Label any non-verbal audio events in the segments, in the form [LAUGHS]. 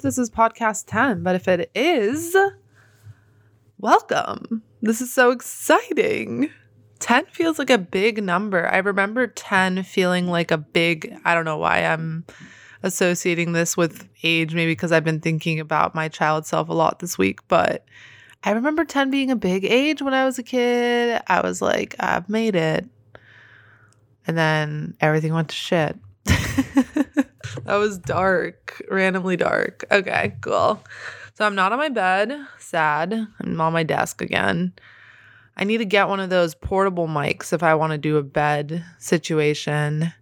if this is podcast 10, but if it is, welcome. This is so exciting. 10 feels like a big number. I remember 10 feeling like a big, I don't know why I'm associating this with age, maybe because I've been thinking about my child self a lot this week, but I remember 10 being a big age when I was a kid. I was like, I've made it. And then everything went to shit. That was dark, randomly dark. Okay, cool. So I'm not on my bed, sad. I'm on my desk again. I need to get one of those portable mics if I want to do a bed situation.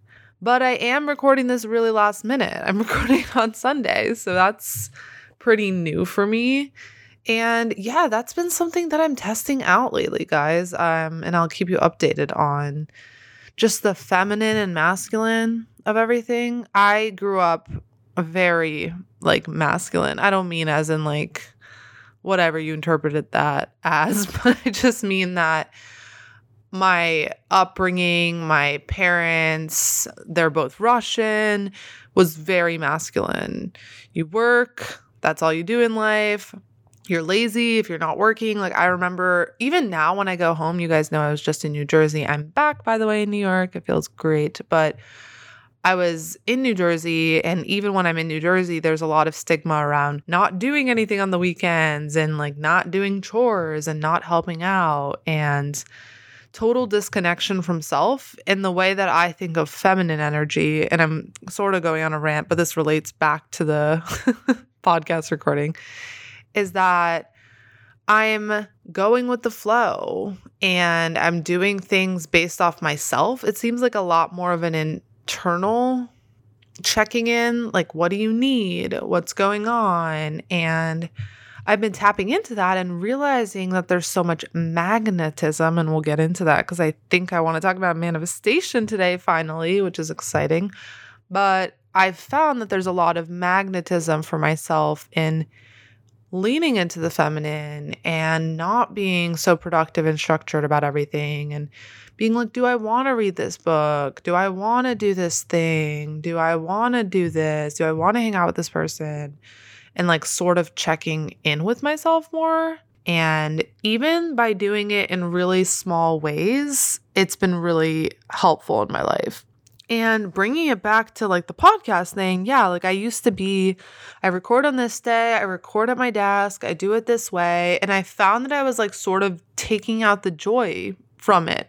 But I am recording this really last minute. I'm [LAUGHS] recording on Sunday, so that's pretty new for me. And yeah, that's been something that I'm testing out lately, guys. Um, and I'll keep you updated on just the feminine and masculine of everything. I grew up very like masculine. I don't mean as in like whatever you interpreted that as, [LAUGHS] but I just mean that my upbringing, my parents, they're both Russian, was very masculine. You work, that's all you do in life you're lazy, if you're not working. Like I remember even now when I go home, you guys know I was just in New Jersey. I'm back by the way in New York. It feels great, but I was in New Jersey and even when I'm in New Jersey, there's a lot of stigma around not doing anything on the weekends and like not doing chores and not helping out and total disconnection from self in the way that I think of feminine energy. And I'm sort of going on a rant, but this relates back to the [LAUGHS] podcast recording is that I'm going with the flow and I'm doing things based off myself. It seems like a lot more of an internal checking in like, what do you need? What's going on? And I've been tapping into that and realizing that there's so much magnetism, and we'll get into that because I think I want to talk about manifestation today, finally, which is exciting. But I've found that there's a lot of magnetism for myself in leaning into the feminine and not being so productive and structured about everything and being like, do I want to read this book? Do I want to do this thing? Do I want to do this? Do I want to hang out with this person? And like sort of checking in with myself more. And even by doing it in really small ways, it's been really helpful in my life. And bringing it back to like the podcast thing, yeah, like I used to be, I record on this day, I record at my desk, I do it this way. And I found that I was like sort of taking out the joy from it.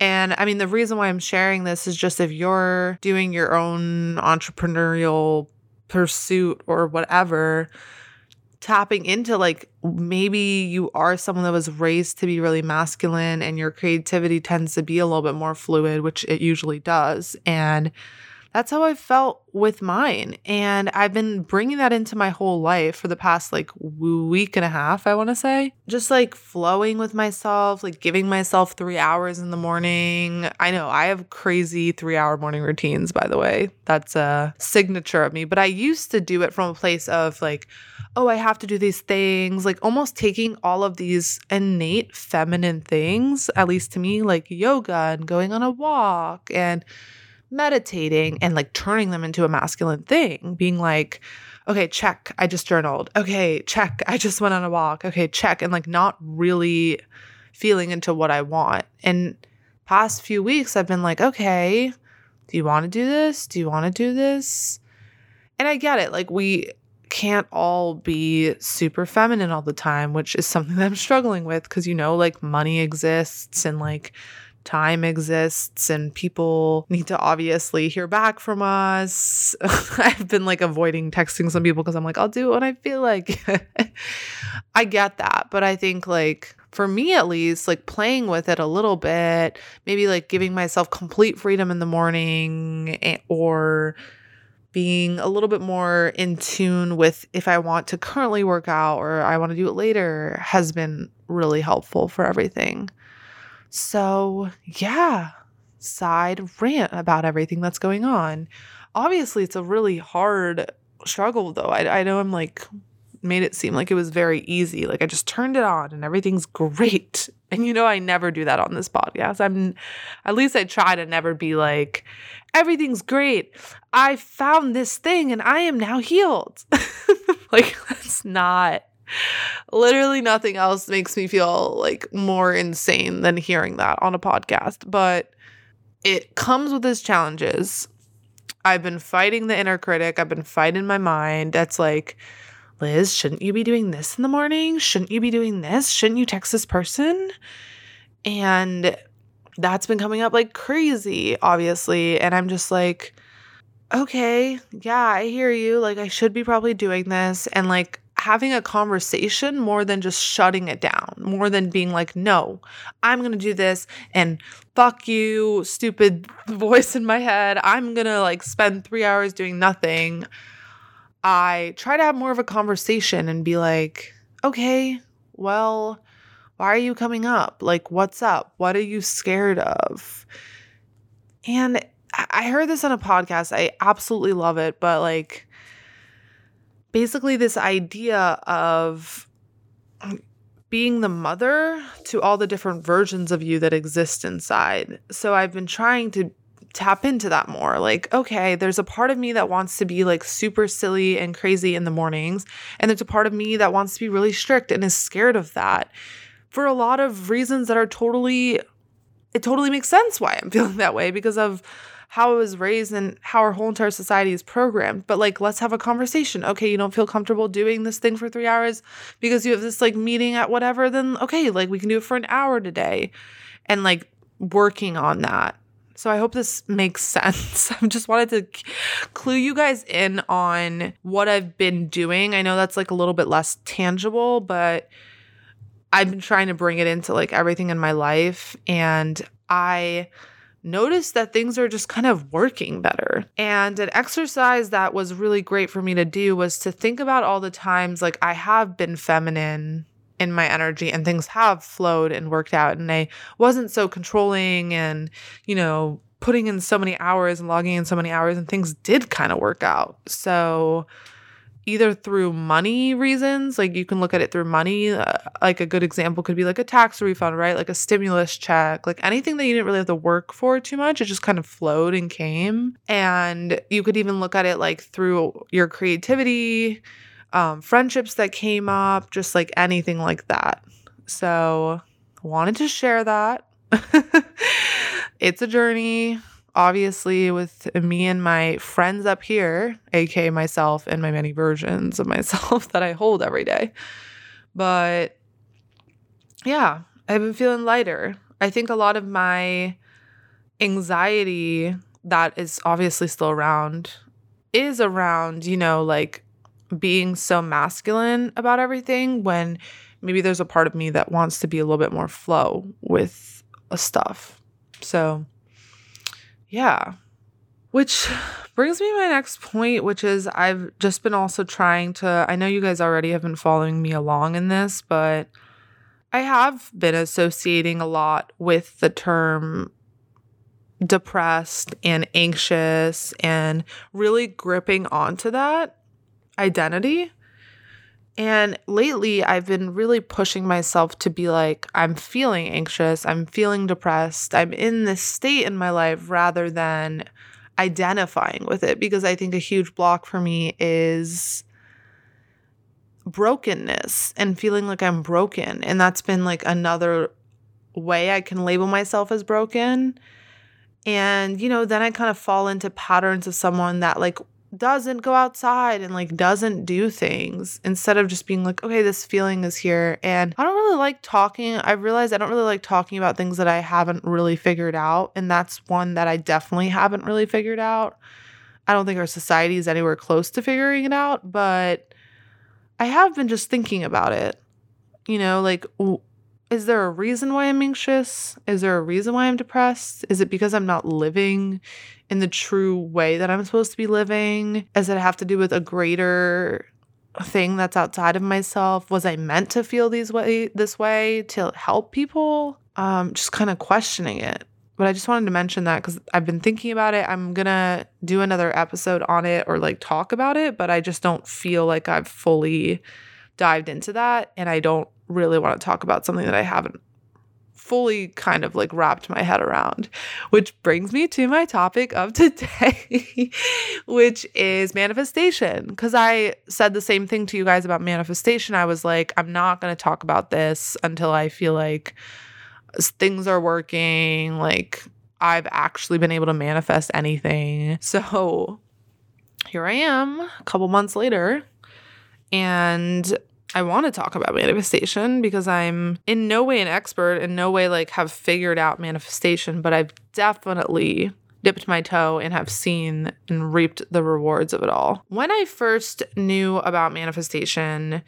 And I mean, the reason why I'm sharing this is just if you're doing your own entrepreneurial pursuit or whatever, tapping into like maybe you are someone that was raised to be really masculine and your creativity tends to be a little bit more fluid, which it usually does. And that's how I felt with mine. And I've been bringing that into my whole life for the past like week and a half, I want to say. Just like flowing with myself, like giving myself three hours in the morning. I know I have crazy three hour morning routines, by the way. That's a signature of me. But I used to do it from a place of like, oh, I have to do these things, like almost taking all of these innate feminine things, at least to me, like yoga and going on a walk and meditating and like turning them into a masculine thing, being like, okay, check, I just journaled. Okay, check, I just went on a walk. Okay, check. And like not really feeling into what I want. And past few weeks, I've been like, okay, do you want to do this? Do you want to do this? And I get it. Like, we can't all be super feminine all the time, which is something [LAUGHS] that I'm struggling with because, you know, like money exists and like time exists and people need to obviously hear back from us. [LAUGHS] I've been like avoiding texting some people because I'm like, I'll do it when I feel like. [LAUGHS] I get that. But I think like for me at least, like playing with it a little bit, maybe like giving myself complete freedom in the morning or being a little bit more in tune with if I want to currently work out or I want to do it later has been really helpful for everything. So, yeah, side rant about everything that's going on. Obviously, it's a really hard struggle, though. I, I know I'm like made it seem like it was very easy. Like I just turned it on and everything's great. [LAUGHS] And you know, I never do that on this podcast. I'm, at least I try to never be like, everything's great. I found this thing and I am now healed. [LAUGHS] like, [LAUGHS] that's not, literally nothing else makes me feel like more insane than hearing that on a podcast. But it comes with its challenges. I've been fighting the inner critic. I've been fighting my mind. That's like, Liz, shouldn't you be doing this in the morning? Shouldn't you be doing this? Shouldn't you text this person? And that's been coming up like crazy, obviously. And I'm just like, okay, yeah, I hear you. Like, I should be probably doing this. And like, having a conversation more than just shutting it down, more than being like, no, I'm going to do this and fuck you, stupid [LAUGHS] voice in my head. I'm going to like spend three hours doing nothing. I try to have more of a conversation and be like, okay, well, why are you coming up? Like, what's up? What are you scared of? And I heard this on a podcast. I absolutely love it, but like, basically, this idea of being the mother to all the different versions of you that exist inside. So I've been trying to tap into that more. Like, okay, there's a part of me that wants to be like super silly and crazy in the mornings, and there's a part of me that wants to be really strict and is scared of that for a lot of reasons that are totally it totally makes sense why I'm [LAUGHS] feeling that way because of how I was raised and how our whole entire society is programmed. But like, let's have a conversation. Okay, you don't feel comfortable doing this thing for three hours because you have this like meeting at whatever, then okay, like we can do it for an hour today. And like working on that so I hope this makes [LAUGHS] sense. I just wanted to clue you guys in on what I've been doing. I know that's like a little bit less tangible, but I've been trying to bring it into like everything in my life and I noticed that things are just kind of working better. And an exercise that was really great for me to do was to think about all the times like I have been feminine in my energy and things have flowed and worked out and I wasn't so controlling and you know putting in so many hours and logging in so many hours and things did kind of work out. So either through money reasons, like you can look at it through money, uh, like a good example could be like a tax refund, right? Like a stimulus check, like anything that you didn't really have to work for too much, it just kind of flowed and came. And you could even look at it like through your creativity, um, friendships that came up, just like anything like that. So, wanted to share that. [LAUGHS] it's a journey, obviously, with me and my friends up here, aka myself and my many versions of myself [LAUGHS] that I hold every day. But yeah, I've been feeling lighter. I think a lot of my anxiety that is obviously still around is around, you know, like being so masculine about everything when maybe there's a part of me that wants to be a little bit more flow with uh, stuff. So, yeah. Which brings me to my next point, which is I've just been also trying to. I know you guys already have been following me along in this, but I have been associating a lot with the term depressed and anxious and really gripping onto that identity. And lately, I've been really pushing myself to be like, I'm feeling anxious, I'm feeling depressed, I'm in this state in my life rather than identifying with it. Because I think a huge block for me is brokenness and feeling like I'm broken. And that's been like another way I can label myself as broken. And, you know, then I kind of fall into patterns of someone that like doesn't go outside and like doesn't do things instead of just being like, okay, this feeling is here. And I don't really like talking. I realized I don't really like talking about things that I haven't really figured out. And that's one that I definitely haven't really figured out. I don't think our society is anywhere close to figuring it out, but I have been just thinking about it. You know, like, is there a reason why I'm anxious? Is there a reason why I'm depressed? Is it because I'm not living in the true way that I'm supposed to be living? Does it have to do with a greater thing that's outside of myself? Was I meant to feel these way this way to help people? Um, just kind of questioning it. But I just wanted to mention that because I've been thinking about it. I'm gonna do another episode on it or like talk about it, but I just don't feel like I've fully dived into that and I don't really want to talk about something that I haven't fully kind of like wrapped my head around, which brings me to my topic of [LAUGHS] today, which is manifestation. Because I said the same thing to you guys about manifestation. I was like, I'm not going to talk about this until I feel like things are working, like I've actually been able to manifest anything. So here I am a couple months later. And I want to talk about manifestation because I'm in no way an expert, in no way like have figured out manifestation, but I've definitely dipped my toe and have seen and reaped the rewards of it all. When I first knew about manifestation,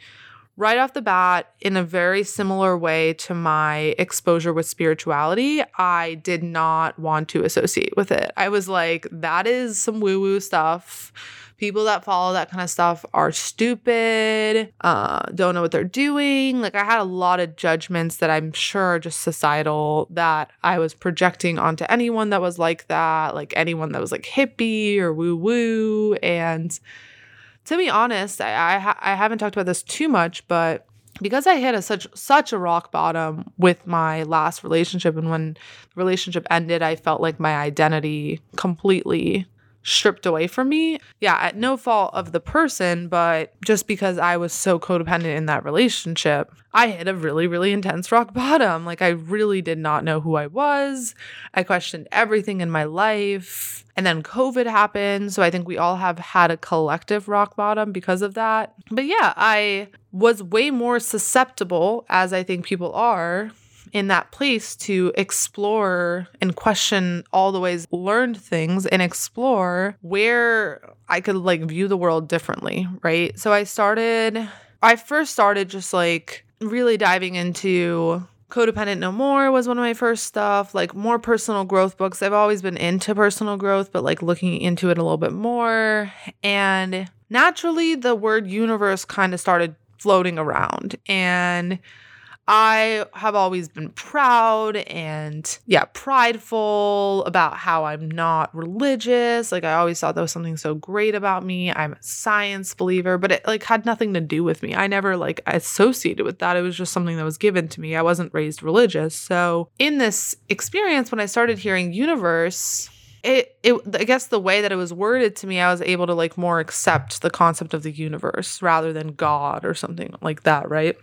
right off the bat, in a very similar way to my exposure with spirituality, I did not want to associate with it. I was like, that is some woo woo stuff people that follow that kind of stuff are stupid, uh, don't know what they're doing. Like I had a lot of judgments that I'm sure are just societal that I was projecting onto anyone that was like that, like anyone that was like hippie or woo woo. And to be honest, I I, I haven't talked about this too much, but because I hit a such such a rock bottom with my last relationship and when the relationship ended I felt like my identity completely stripped away from me. Yeah, at no fault of the person, but just because I was so codependent in that relationship, I hit a really, really intense rock bottom. Like, I really did not know who I was. I questioned everything in my life. And then COVID happened. So I think we all have had a collective rock bottom because of that. But yeah, I was way more susceptible, as I think people are, in that place to explore and question all the ways learned things and explore where I could like view the world differently, right? So I started I first started just like really diving into Codependent No More was one of my first stuff, like more personal growth books. I've always been into personal growth, but like looking into it a little bit more. And naturally, the word universe kind of started floating around. And I have always been proud and, yeah, prideful about how I'm not religious. Like, I always thought that was something so great about me. I'm a science believer, but it, like, had nothing to do with me. I never, like, associated with that. It was just something that was given to me. I wasn't raised religious. So, in this experience, when I started hearing universe, it, it i guess the way that it was worded to me i was able to like more accept the concept of the universe rather than god or something like that right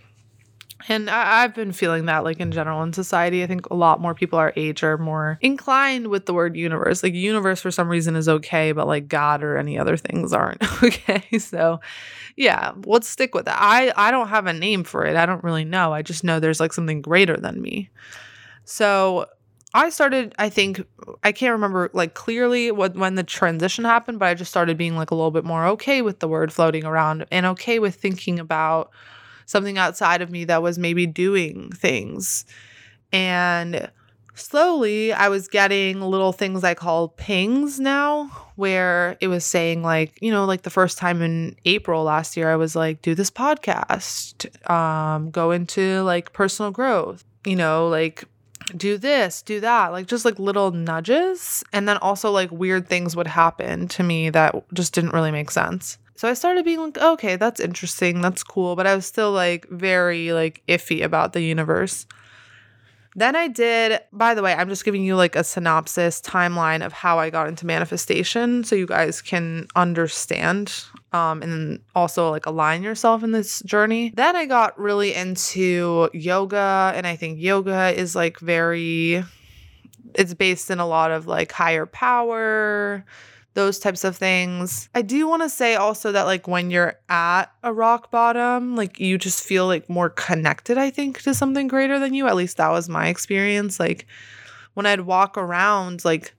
and I, have been feeling that, like in general in society. I think a lot more people our age are more inclined with the word universe. Like, universe for some reason is okay, but like God or any other things aren't [LAUGHS] okay. So, yeah, let's stick with that. I, I don't have a name for it. I don't really know. I just know there's like something greater than me. So, I started, I think, I can't remember like clearly what when the transition happened, but I just started being like a little bit more okay with the word floating around and okay with thinking about something outside of me that was maybe doing things. And slowly I was getting little things I call pings now, where it was saying, like, you know, like the first time in April last year, I was like, do this podcast, um, go into like personal growth, you know, like do this, do that, like just like little nudges. And then also like weird things would happen to me that just didn't really make sense. So I started being like, okay, that's interesting, that's cool, but I was still like very like iffy about the universe. Then I did, by the way, I'm just giving you like a synopsis timeline of how I got into manifestation so you guys can understand um, and also like align yourself in this journey. Then I got really into yoga, and I think yoga is like very, it's based in a lot of like higher power those types of things. I do want to say also that like when you're at a rock bottom, like you just feel like more connected, I think, to something greater than you. At least that was my experience. Like when I'd walk around, like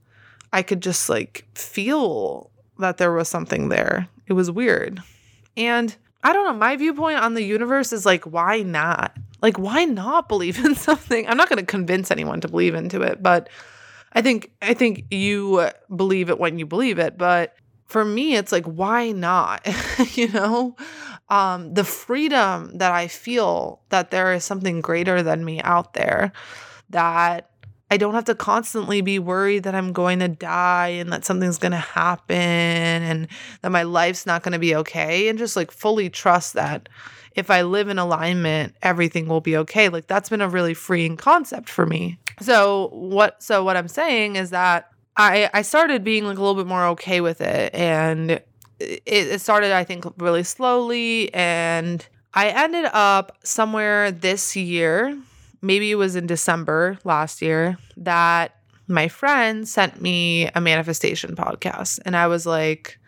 I could just like feel that there was something there. It was weird. And I don't know, my viewpoint on the universe is like, why not? Like, why not believe in [LAUGHS] something? I'm not going to convince anyone to believe into it, but I think I think you believe it when you believe it, but for me it's like why not? [LAUGHS] you know? Um the freedom that I feel that there is something greater than me out there that I don't have to constantly be worried that I'm going to die and that something's going to happen and that my life's not going to be okay and just like fully trust that if I live in alignment, everything will be okay. Like that's been a really freeing concept for me. So what so what I'm saying is that I I started being like a little bit more okay with it and it, it started I think really slowly and I ended up somewhere this year, maybe it was in December last year, that my friend sent me a manifestation podcast and I was like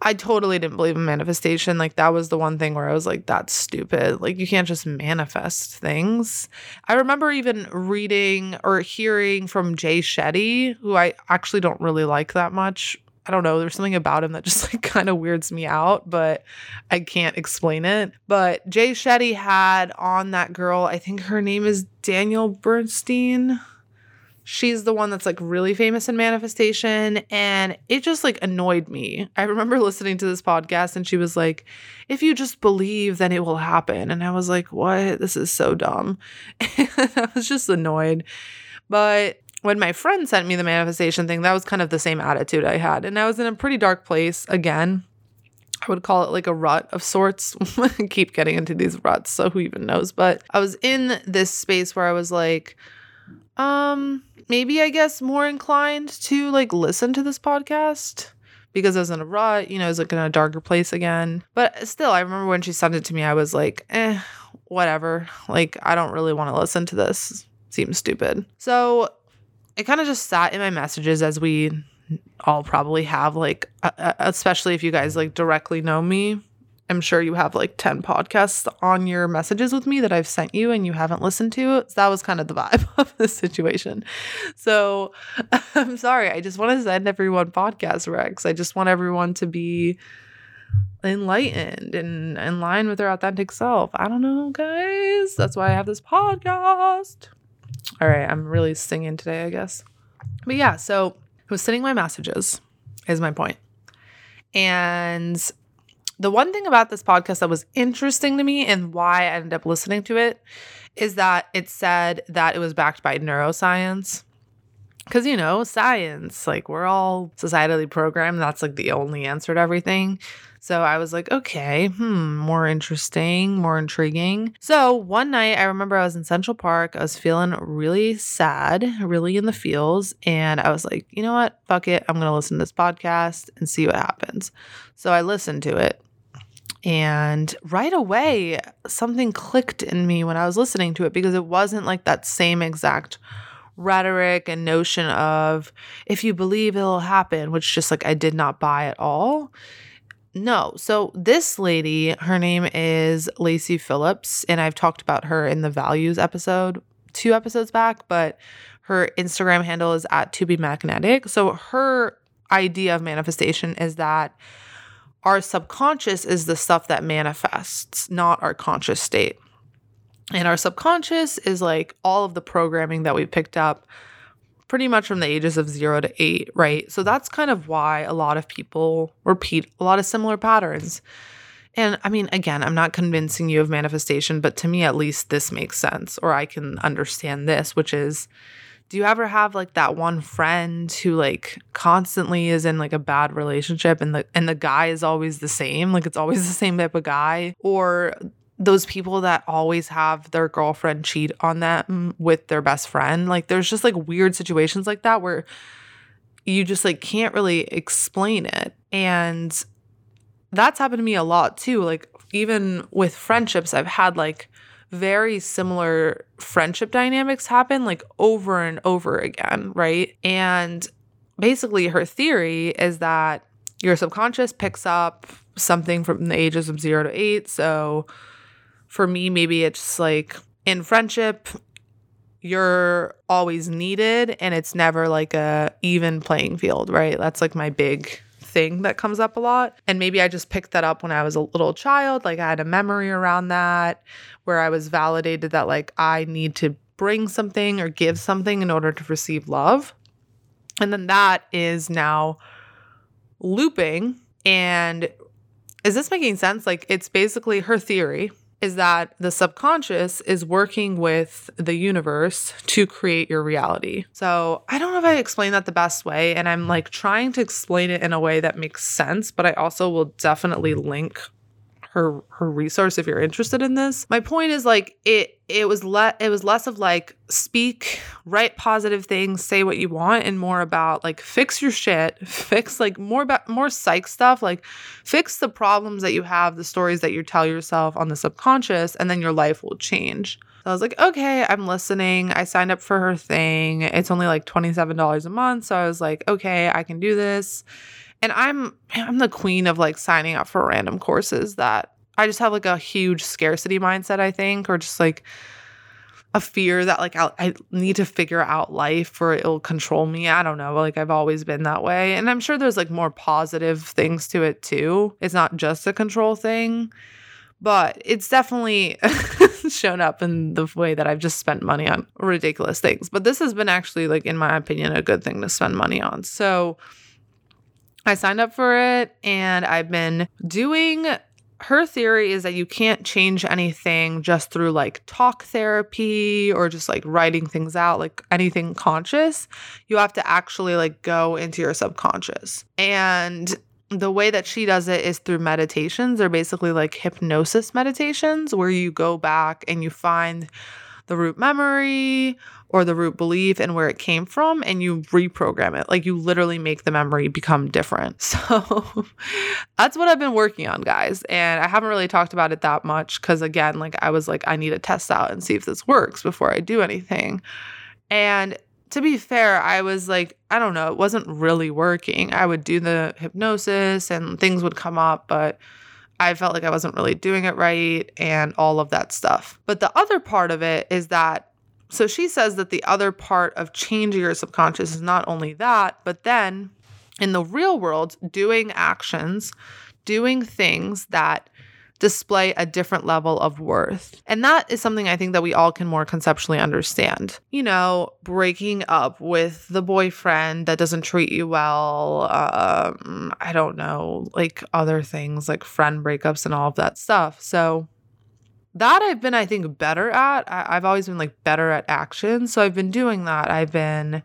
I totally didn't believe in manifestation. Like that was the one thing where I was like, that's stupid. Like you can't just manifest things. I remember even reading or hearing from Jay Shetty, who I actually don't really like that much. I don't know. There's something about him that [LAUGHS] just like kind of weirds me out, but I can't explain it. But Jay Shetty had on that girl, I think her name is Daniel Bernstein she's the one that's like really famous in manifestation and it just like annoyed me. I remember [LAUGHS] listening to this podcast and she was like, if you just believe, then it will happen. And I was like, what? This is so dumb. [LAUGHS] And I was just annoyed. But when my friend sent me the manifestation thing, that was kind of the same attitude I had. And I was in a pretty dark place again. I would call it like a rut of sorts. [LAUGHS] keep getting into these ruts, so who even knows? But I was in this space where I was like, um, maybe I guess more inclined to like listen to this podcast because I was in a rut, you know, I was like in a darker place again. But still, I remember when she sent it to me, I was like, eh, whatever. Like, I don't really want to listen to this. Seems stupid. So it kind of just sat in my messages as we all probably have, like, especially if you guys like directly know me. I'm sure you have like 10 podcasts on your messages with me that I've sent you and you haven't listened to. So that was kind of the vibe [LAUGHS] of the situation. So [LAUGHS] I'm sorry. I just want to send everyone podcast recs. I just want everyone to be enlightened and in line with their authentic self. I don't know, guys. That's why I have this podcast. All right. I'm really singing today, I guess. But yeah, so I was sending my messages, is my point. And the one thing about this podcast that was interesting to me and why I ended up listening to it is that it said that it was backed by neuroscience. Because, you know, science, like we're all societally programmed. That's like the only answer to everything. So I was like, okay, hmm, more interesting, more intriguing. So one night, I remember I was in Central Park. I was feeling really sad, really in the feels. And I was like, you know what? Fuck it. I'm going to listen to this podcast and see what happens. So I listened to it. And right away, something clicked in me when I was listening to it because it wasn't like that same exact rhetoric and notion of if you believe it'll happen, which just like I did not buy at all. No. So this lady, her name is Lacy Phillips, and I've talked about her in the values episode two episodes back, but her Instagram handle is at to be magnetic. So her idea of manifestation is that our subconscious is the stuff that manifests, not our conscious state. And our subconscious is like all of the programming that we picked up pretty much from the ages of zero to eight, right? So that's kind of why a lot of people repeat a lot of similar patterns. And I mean, again, I'm not convincing you of manifestation, but to me, at least this makes sense, or I can understand this, which is do you ever have like that one friend who like constantly is in like a bad relationship and the and the guy is always the same? Like it's always the same type of guy? Or those people that always have their girlfriend cheat on them with their best friend? Like there's just like weird situations like that where you just like can't really explain it. And that's happened to me a lot too. Like even with friendships I've had like very similar friendship dynamics happen like over and over again, right? And basically, her theory is that your subconscious picks up something from the ages of zero to eight. So for me, maybe it's like in friendship, you're always needed and it's never like a even playing field, right? That's like my big thing that comes up a lot. And maybe I just picked that up when I was a little child. Like I had a memory around that where I was validated that like I need to bring something or give something in order to receive love. And then that is now looping. And is this making sense? Like it's basically her theory is that the subconscious is working with the universe to create your reality. So I don't know if I explain that the best way, and I'm like trying to explain it in a way that makes sense, but I also will definitely link her her resource if you're interested in this. My point is like it it was le- it was less of like speak, write positive things, say what you want and more about like fix your shit, [LAUGHS] fix like more about more psych stuff, like fix the problems that you have, the stories that you tell yourself on the subconscious and then your life will change. So I was like, okay, I'm listening. I signed up for her thing. It's only like $27 a month. So I was like, okay, I can do this. And I'm I'm the queen of like signing up for random courses that I just have like a huge scarcity mindset, I think, or just like a fear that like I'll, I need to figure out life or it'll control me. I don't know. Like I've always been that way. And I'm sure there's like more positive things to it too. It's not just a control thing, but it's definitely [LAUGHS] shown up in the way that I've just spent money on ridiculous things. But this has been actually like in my opinion a good thing to spend money on. So I signed up for it and I've been doing her theory is that you can't change anything just through like talk therapy or just like writing things out, like anything conscious. You have to actually like go into your subconscious. And the way that she does it is through meditations. They're basically like hypnosis meditations where you go back and you find the root memory or the root belief and where it came from and you reprogram it. Like you literally make the memory become different. [LAUGHS] So that's what I've been working on, guys. And I haven't really talked about it that much because, again, like I was like, I need to test out and see if this works before I do anything. And to be fair, I was like, I don't know, it wasn't really working. I would do the hypnosis and things would come up, but I felt like I wasn't really doing it right and all of that stuff. But the other part of it is that so she says that the other part of changing your subconscious is not only that, but then in the real world, doing actions, doing things that display a different level of worth. And that is something I think that we all can more conceptually understand. You know, breaking up with the boyfriend that doesn't treat you well, um, I don't know, like other things like friend breakups and all of that stuff. So that I've been, I think, better at. I- have always been like better at action. So I've been doing that. I've been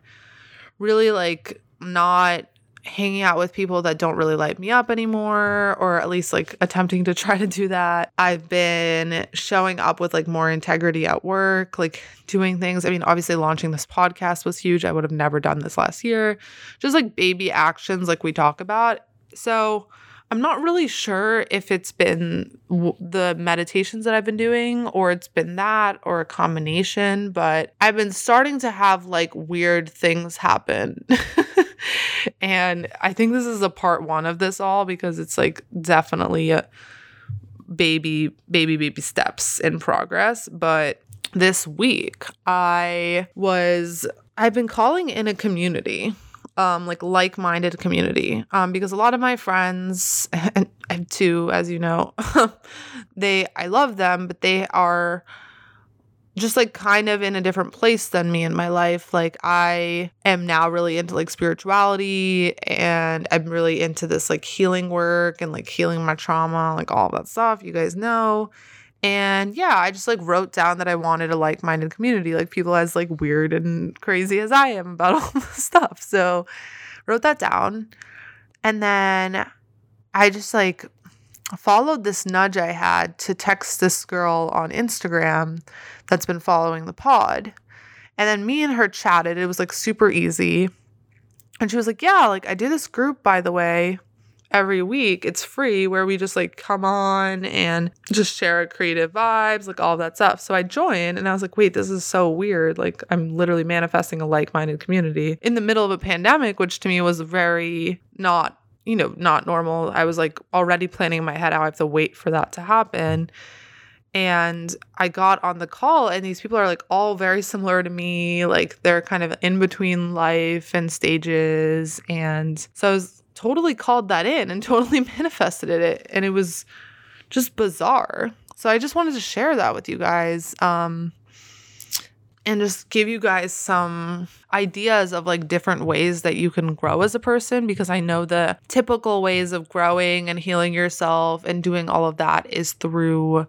really like not hanging out with people that don't really light me up anymore, or at least like attempting to try to do that. I've been showing up with like more integrity at work, like doing things. I mean, obviously, launching this podcast was huge. I would have never done this last year. Just like baby actions, like we talk about. So, I'm not really sure if it's been w- the meditations that I've been doing or it's been that or a combination, but I've been starting to have like weird things happen. [LAUGHS] and I think this is a part one of this all because it's like definitely a baby, baby, baby steps in progress. But this week, I was, I've been calling in a community um, like like-minded community um, because a lot of my friends [LAUGHS] and have two as you know [LAUGHS] they I love them but they are just like kind of in a different place than me in my life like I am now really into like spirituality and I'm really into this like healing work and like healing my trauma like all that stuff you guys know and yeah, I just like wrote down that I wanted a like minded community, like people as like weird and crazy as I am about [LAUGHS] all this stuff. So wrote that down. And then I just like followed this nudge I had to text this girl on Instagram that's been following the pod. And then me and her chatted. It was like super easy. And she was like, Yeah, like I do this group, by the way every week. It's free where we just like come on and just share creative vibes, like all that stuff. So I joined and I was like, wait, this is so weird. Like I'm literally manifesting a like minded community in the middle of a pandemic, which to me was very not, you know, not normal. I was like already planning in my head how I have to wait for that to happen. And I got on the call, and these people are like all very similar to me. Like they're kind of in between life and stages. And so I was totally called that in and [LAUGHS] totally manifested it. And it was just bizarre. So I just wanted to share that with you guys. Um, and just give you guys some ideas of like different ways that you can grow as a person because I know the typical ways of growing and healing yourself and doing all of that is through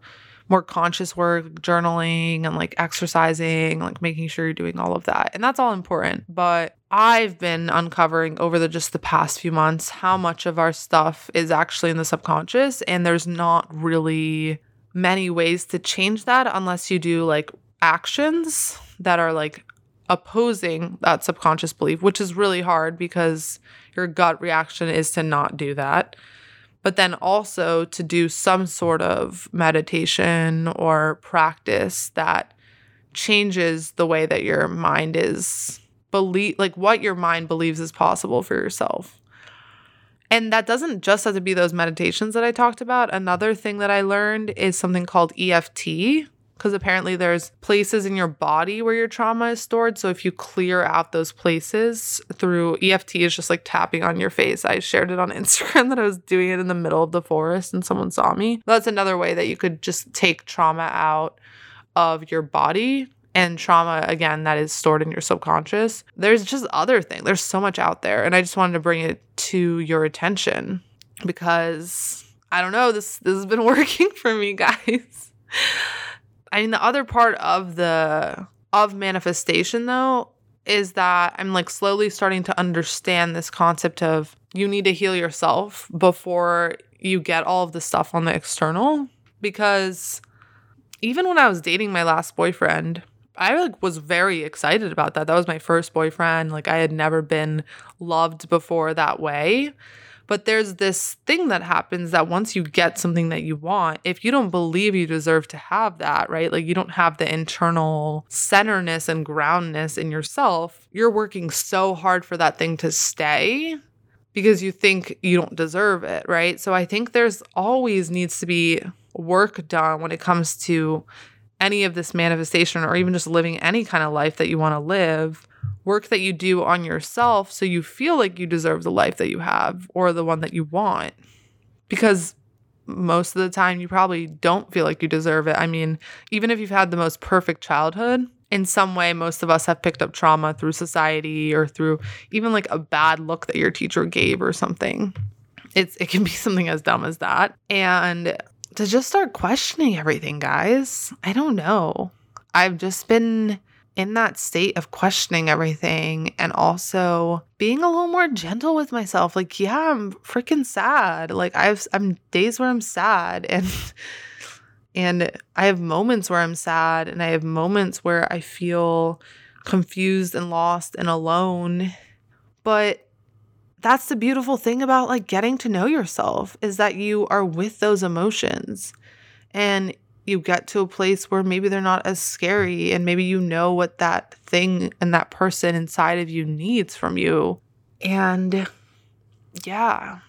more conscious work, journaling and like exercising, like making sure you're doing all of that. And that's all important. But I've been uncovering over the just the past few months how much of our stuff is actually in the subconscious and there's not really many ways to change that unless you do like actions that are like opposing that subconscious belief, which is really hard because your gut reaction is to not do that but then also to do some sort of meditation or practice that changes the way that your mind is believe like what your mind believes is possible for yourself. And that doesn't just have to be those meditations that I talked about. Another thing that I learned is something called EFT, because apparently there's places in your body where your trauma is stored. So if you clear out those places through EFT is just like tapping on your face. I shared it on [LAUGHS] Instagram that I was doing it in the middle of the forest and someone saw me. That's another way that you could just take trauma out of your body and trauma again that is stored in your subconscious. There's just other things. There's so much out there and I just wanted to bring it to your attention because I don't know this this has been [LAUGHS] working for me guys. I mean, the other part of the of manifestation though is that I'm like slowly starting to understand this concept of you need to heal yourself before you get all of the stuff on the external because even when I was dating my last boyfriend, I like was very excited about that. That was my first boyfriend. Like I had never been loved before that way. But there's this thing that happens that once you get something that you want, if you don't believe you deserve to have that, right? Like you don't have the internal centerness and groundness in yourself, you're working so hard for that thing to stay because you think you don't deserve it, right? So I think there's always needs to be work done when it comes to any of this manifestation or even just living any kind of life that you want to live work that you do on yourself so you feel like you deserve the life that you have or the one that you want. Because most of the time, you probably don't feel like you deserve it. I mean, even if you've had the most perfect childhood, in some way, most of us have picked up trauma through society or through even like a bad look that your teacher gave or something. It's it can be [LAUGHS] something as dumb as that. And to just start questioning everything, guys. I don't know. I've just been in that state of questioning everything and also being a little more gentle with myself. Like, yeah, I'm freaking sad. Like I've I'm days where I'm sad [LAUGHS] and and I have moments where I'm sad and I have moments where I feel confused and lost and alone. But that's the beautiful thing about like getting to know yourself is that you are with those emotions. And you get to a place where maybe they're not as scary and maybe you know what that thing and that person inside of you needs from you. And yeah,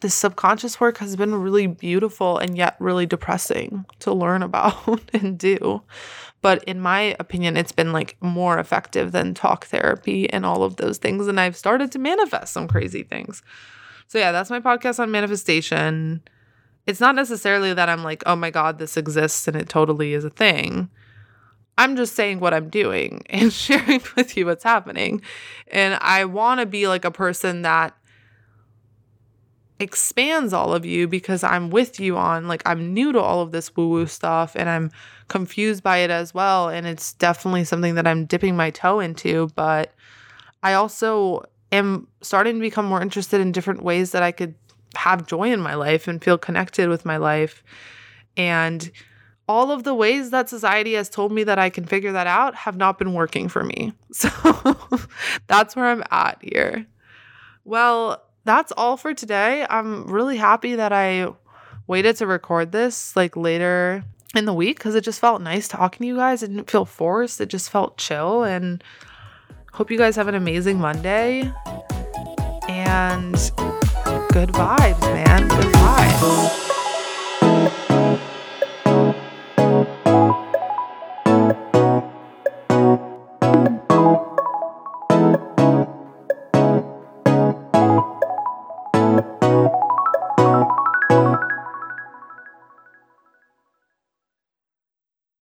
the subconscious work has been really beautiful and yet really depressing to learn [LAUGHS] about and do. But in my opinion, it's been like more effective than talk therapy and all of those things. And I've started to manifest some crazy things. So, yeah, that's my podcast on manifestation it's not necessarily that I'm like, oh my God, this exists and it totally is a thing. I'm just saying what I'm doing [LAUGHS] and sharing with you what's happening. And I want to be like a person that expands all of you because I'm with you on like I'm new to all of this woo woo stuff and I'm confused by it as well and it's definitely something that I'm dipping my toe into but I also am starting to become more interested in different ways that I could have joy in my life and feel connected with my life. And all of the ways that society has told me that I can figure that out have not been working for me. [LAUGHS] So that's where I'm at here. Well, that's all for today. I'm really happy that I waited to record this like later in the week because it just felt nice talking to you guys. It didn't feel forced, it just felt chill. And hope you guys have an amazing Monday. And good vibes, man. Good vibes.